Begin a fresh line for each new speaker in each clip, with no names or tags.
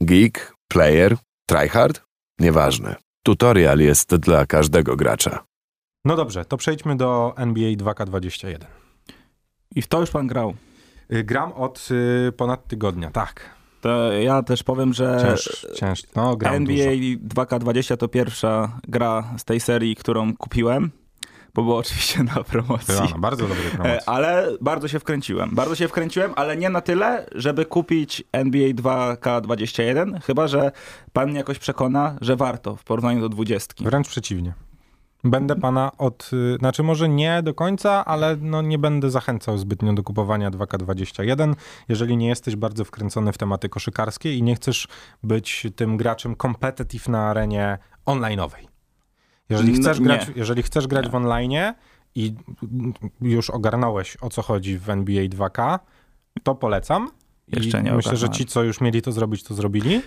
Geek, player, tryhard? Nieważne. Tutorial jest dla każdego gracza.
No dobrze, to przejdźmy do NBA 2K21.
I w to już pan grał.
Y, Gram od y, ponad tygodnia, tak.
To ja też powiem, że
Cięż, cięż, no gram
NBA
dużo.
2K20 to pierwsza gra z tej serii, którą kupiłem, bo było oczywiście na promocji.
Była na bardzo dobrej
E,
promocji.
Ale bardzo się wkręciłem. Bardzo się wkręciłem, ale nie na tyle, żeby kupić NBA 2K21, chyba że pan mnie jakoś przekona, że warto w porównaniu do 20.
Wręcz przeciwnie. Będę pana od, y, znaczy może nie do końca, ale no nie będę zachęcał zbytnio do kupowania 2K21, jeżeli nie jesteś bardzo wkręcony w tematy koszykarskie i nie chcesz być tym graczem competitive na arenie online'owej. Jeżeli
No,
chcesz
nie.
grać, jeżeli chcesz grać w online i już ogarnąłeś o co chodzi w NBA 2K, to polecam.
Jeszcze
I
nie
Myślę, że
ogarnąłem.
ci, co już mieli to zrobić, to zrobili.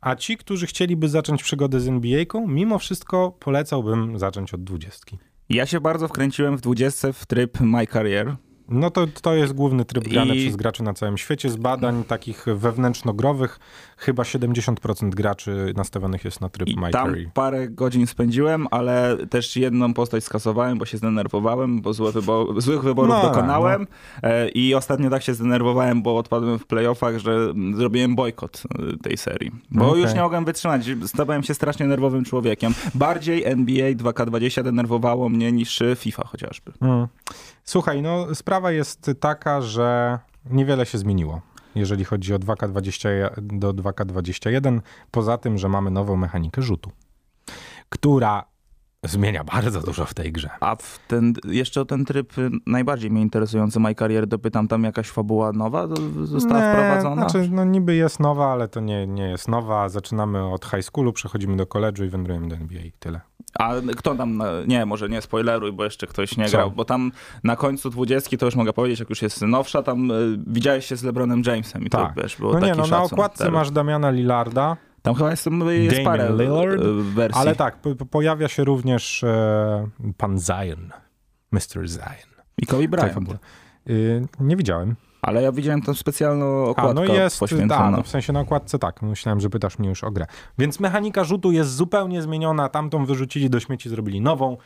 A ci, którzy chcieliby zacząć przygodę z NBA-ką, mimo wszystko polecałbym zacząć od 20.
Ja się bardzo wkręciłem w 20 w tryb My Career.
No to, to jest główny tryb grany
I-
przez graczy na całym świecie. Z badań takich wewnętrznogrowych chyba 70% graczy nastawionych jest na tryb
I
My
tam
Career.
parę godzin spędziłem, ale też jedną postać skasowałem, bo się zdenerwowałem, bo złe wybo- złych wyborów
No,
dokonałem. E, I ostatnio tak się zdenerwowałem, bo odpadłem w playoffach, że zrobiłem bojkot e, tej serii. Bo
Okej.
już nie mogłem wytrzymać. Stawałem się strasznie nerwowym człowiekiem. Bardziej NBA 2K20 denerwowało mnie niż FIFA chociażby.
Mm. Słuchaj, no sprawa jest taka, że niewiele się zmieniło, jeżeli chodzi o 2K20 do 2K21, poza tym, że mamy nową mechanikę rzutu, która zmienia bardzo dużo w tej grze.
A w ten, jeszcze o ten tryb najbardziej mnie interesujący My Career dopytam, tam jakaś fabuła nowa została
Nie,
wprowadzona?
Znaczy, no niby jest nowa, ale to nie, nie jest nowa. Zaczynamy od high schoolu, przechodzimy do college'u i wędrujemy do NBA. Tyle.
A kto tam, nie, może nie spoileruj, bo jeszcze ktoś nie
Co?
grał, bo tam na końcu dwudziestki, to już mogę powiedzieć, jak już jest nowsza, tam y, widziałeś się z LeBronem Jamesem i
Tak.
to wiesz, było
No nie, no na okładce masz Damiana Lillarda,
Tam chyba jest, jest
Damian
parę
Lillard,
y, wersji.
ale tak, po, po- pojawia się również e, pan Zion, Mr. Zion.
I Kobe
Tak,
Bryant.
fabuła. Y, nie widziałem.
Ale ja widziałem tam specjalną
A,
okładkę
no jest,
poświęconą.
da, no w sensie na okładce tak. Myślałem, że pytasz mnie już o grę. Więc mechanika rzutu jest zupełnie zmieniona. Tamtą wyrzucili do śmieci, zrobili nową.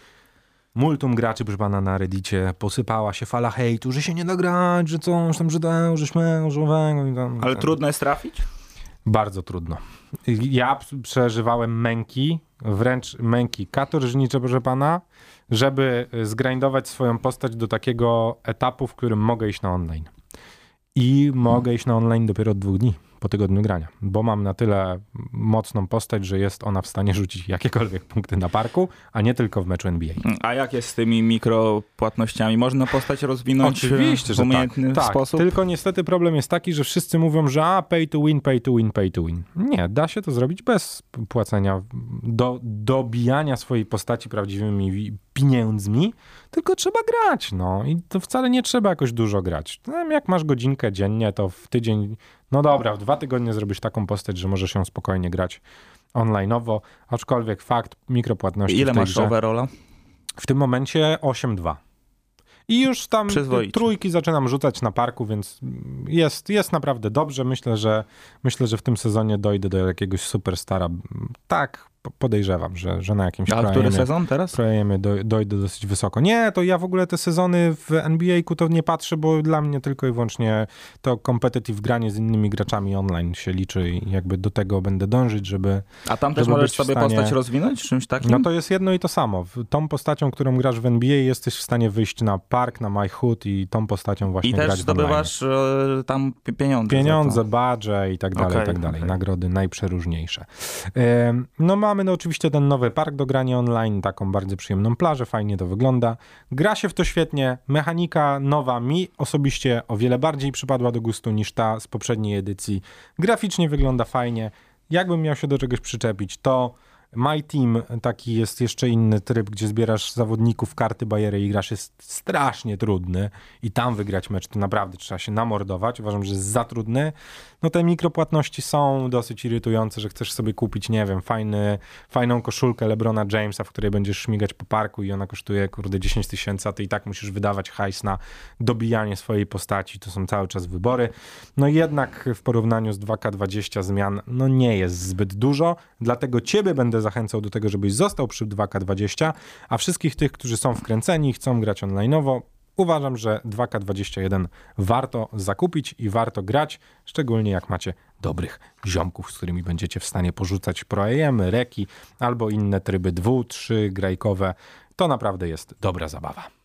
Multum graczy, proszę pana, na reddicie posypała się fala hejtu, że się nie da grać, że coś tam, że to, że śmiech, że owego i tam.
Ale trudno jest trafić?
Bardzo trudno. Ja przeżywałem męki, wręcz męki katorżnicze, proszę pana, żeby zgrindować swoją postać do takiego etapu, w którym mogę iść na online. I mogę iść na online dopiero od dwóch dni po tygodniu grania, bo mam na tyle mocną postać, że jest ona w stanie rzucić jakiekolwiek punkty na parku, a nie tylko w meczu NBA.
A jak jest z tymi mikropłatnościami? Można postać rozwinąć
Oczywiście,
w
że
umiejętny
tak, tak.
sposób?
Tylko niestety problem jest taki, że wszyscy mówią, że a, pay to win, pay to win, pay to win. Nie, da się to zrobić bez płacenia, do, dobijania swojej postaci prawdziwymi pieniędzmi, tylko trzeba grać, no. I to wcale nie trzeba jakoś dużo grać. Jak masz godzinkę dziennie, to w tydzień, no dobra, w dwa tygodnie zrobisz taką postać, że możesz ją spokojnie grać online'owo, aczkolwiek fakt mikropłatności
Ile masz
grze,
overalla?
w tym momencie 8-2. I już tam trójki zaczynam rzucać na parku, więc jest, jest naprawdę dobrze. Myślę, że myślę, że w tym sezonie dojdę do jakiegoś superstara. Tak, podejrzewam, że, że na jakimś
A który sezon teraz?
prajemie do, dojdę dosyć wysoko. Nie, to ja w ogóle te sezony w NBA-ku to nie patrzę, bo dla mnie tylko i wyłącznie to competitive granie z innymi graczami online się liczy i jakby do tego będę dążyć, żeby
A tam też możesz sobie
stanie-
postać rozwinąć czymś takim?
no to jest jedno i to samo. Tą postacią, którą grasz w NBA, jesteś w stanie wyjść na park, na My Hood i tą postacią właśnie
I
grać
też
w online.
zdobywasz e, tam pi- pieniądze.
Pieniądze, badże i tak dalej,
Okej,
i tak dalej.
okej.
Nagrody najprzeróżniejsze. No mamy no oczywiście ten nowy park do grania online, taką bardzo przyjemną plażę, fajnie to wygląda. Gra się w to świetnie, mechanika nowa mi osobiście o wiele bardziej przypadła do gustu niż ta z poprzedniej edycji. Graficznie wygląda fajnie. Jakbym miał się do czegoś przyczepić, to My Team, taki jest jeszcze inny tryb, gdzie zbierasz zawodników, karty, bajery i grasz, jest strasznie trudny i tam wygrać mecz to naprawdę trzeba się namordować. Uważam, że jest za trudny. No te mikropłatności są dosyć irytujące, że chcesz sobie kupić, nie wiem, fajny, fajną koszulkę LeBrona Jamesa, w której będziesz śmigać po parku i ona kosztuje, kurde, 10 tysięcy, a ty i tak musisz wydawać hajs na dobijanie swojej postaci. To są cały czas wybory. No jednak w porównaniu z 2K20 zmian, no nie jest zbyt dużo, dlatego ciebie będę zachęcał do tego, żebyś został przy 2K20, a wszystkich tych, którzy są wkręceni i chcą grać online'owo, uważam, że 2K21 warto zakupić i warto grać, szczególnie jak macie dobrych ziomków, z którymi będziecie w stanie porzucać pro-AM, reki albo inne tryby dwu, trzy grajkowe. To naprawdę jest dobra zabawa.